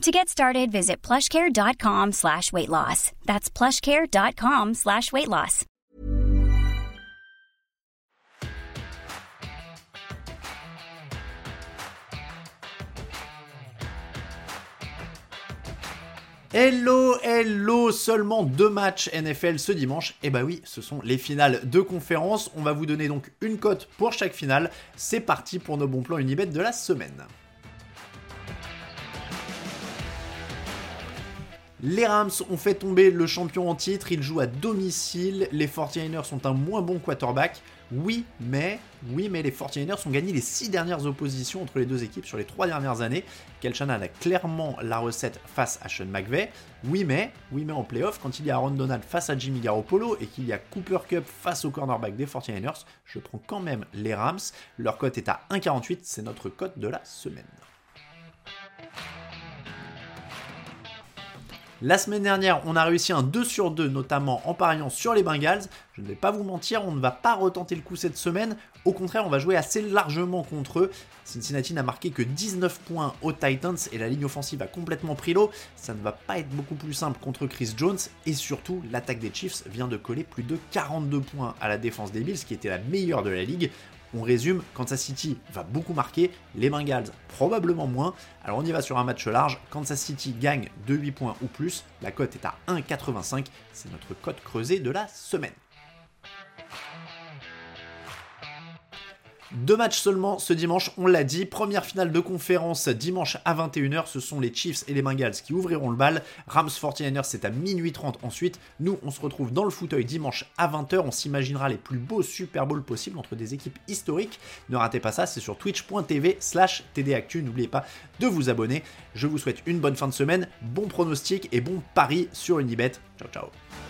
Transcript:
To get started, visit plushcare.com slash weight loss. That's plushcare.com slash weight loss. Hello, hello, seulement deux matchs NFL ce dimanche. Et bah oui, ce sont les finales de conférence. On va vous donner donc une cote pour chaque finale. C'est parti pour nos bons plans Unibet de la semaine. Les Rams ont fait tomber le champion en titre, ils jouent à domicile, les 49ers sont un moins bon quarterback. Oui, mais, oui, mais les 49ers ont gagné les 6 dernières oppositions entre les deux équipes sur les 3 dernières années. Kel a clairement la recette face à Sean McVay. Oui, mais, oui, mais en playoff, quand il y a Aaron Donald face à Jimmy Garoppolo et qu'il y a Cooper Cup face au cornerback des 49ers, je prends quand même les Rams. Leur cote est à 1,48, c'est notre cote de la semaine. La semaine dernière, on a réussi un 2 sur 2, notamment en pariant sur les Bengals. Je ne vais pas vous mentir, on ne va pas retenter le coup cette semaine. Au contraire, on va jouer assez largement contre eux. Cincinnati n'a marqué que 19 points aux Titans et la ligne offensive a complètement pris l'eau. Ça ne va pas être beaucoup plus simple contre Chris Jones et surtout, l'attaque des Chiefs vient de coller plus de 42 points à la défense des Bills, qui était la meilleure de la ligue. On résume, Kansas City va beaucoup marquer, les Bengals probablement moins. Alors on y va sur un match large, Kansas City gagne de 8 points ou plus, la cote est à 1,85, c'est notre cote creusée de la semaine. Deux matchs seulement ce dimanche, on l'a dit. Première finale de conférence dimanche à 21h. Ce sont les Chiefs et les Bengals qui ouvriront le bal. Rams 49ers, c'est à minuit 30 ensuite. Nous, on se retrouve dans le fauteuil dimanche à 20h. On s'imaginera les plus beaux Super Bowl possibles entre des équipes historiques. Ne ratez pas ça, c'est sur twitch.tv slash tdactu. N'oubliez pas de vous abonner. Je vous souhaite une bonne fin de semaine, bon pronostic et bon pari sur Unibet. Ciao, ciao.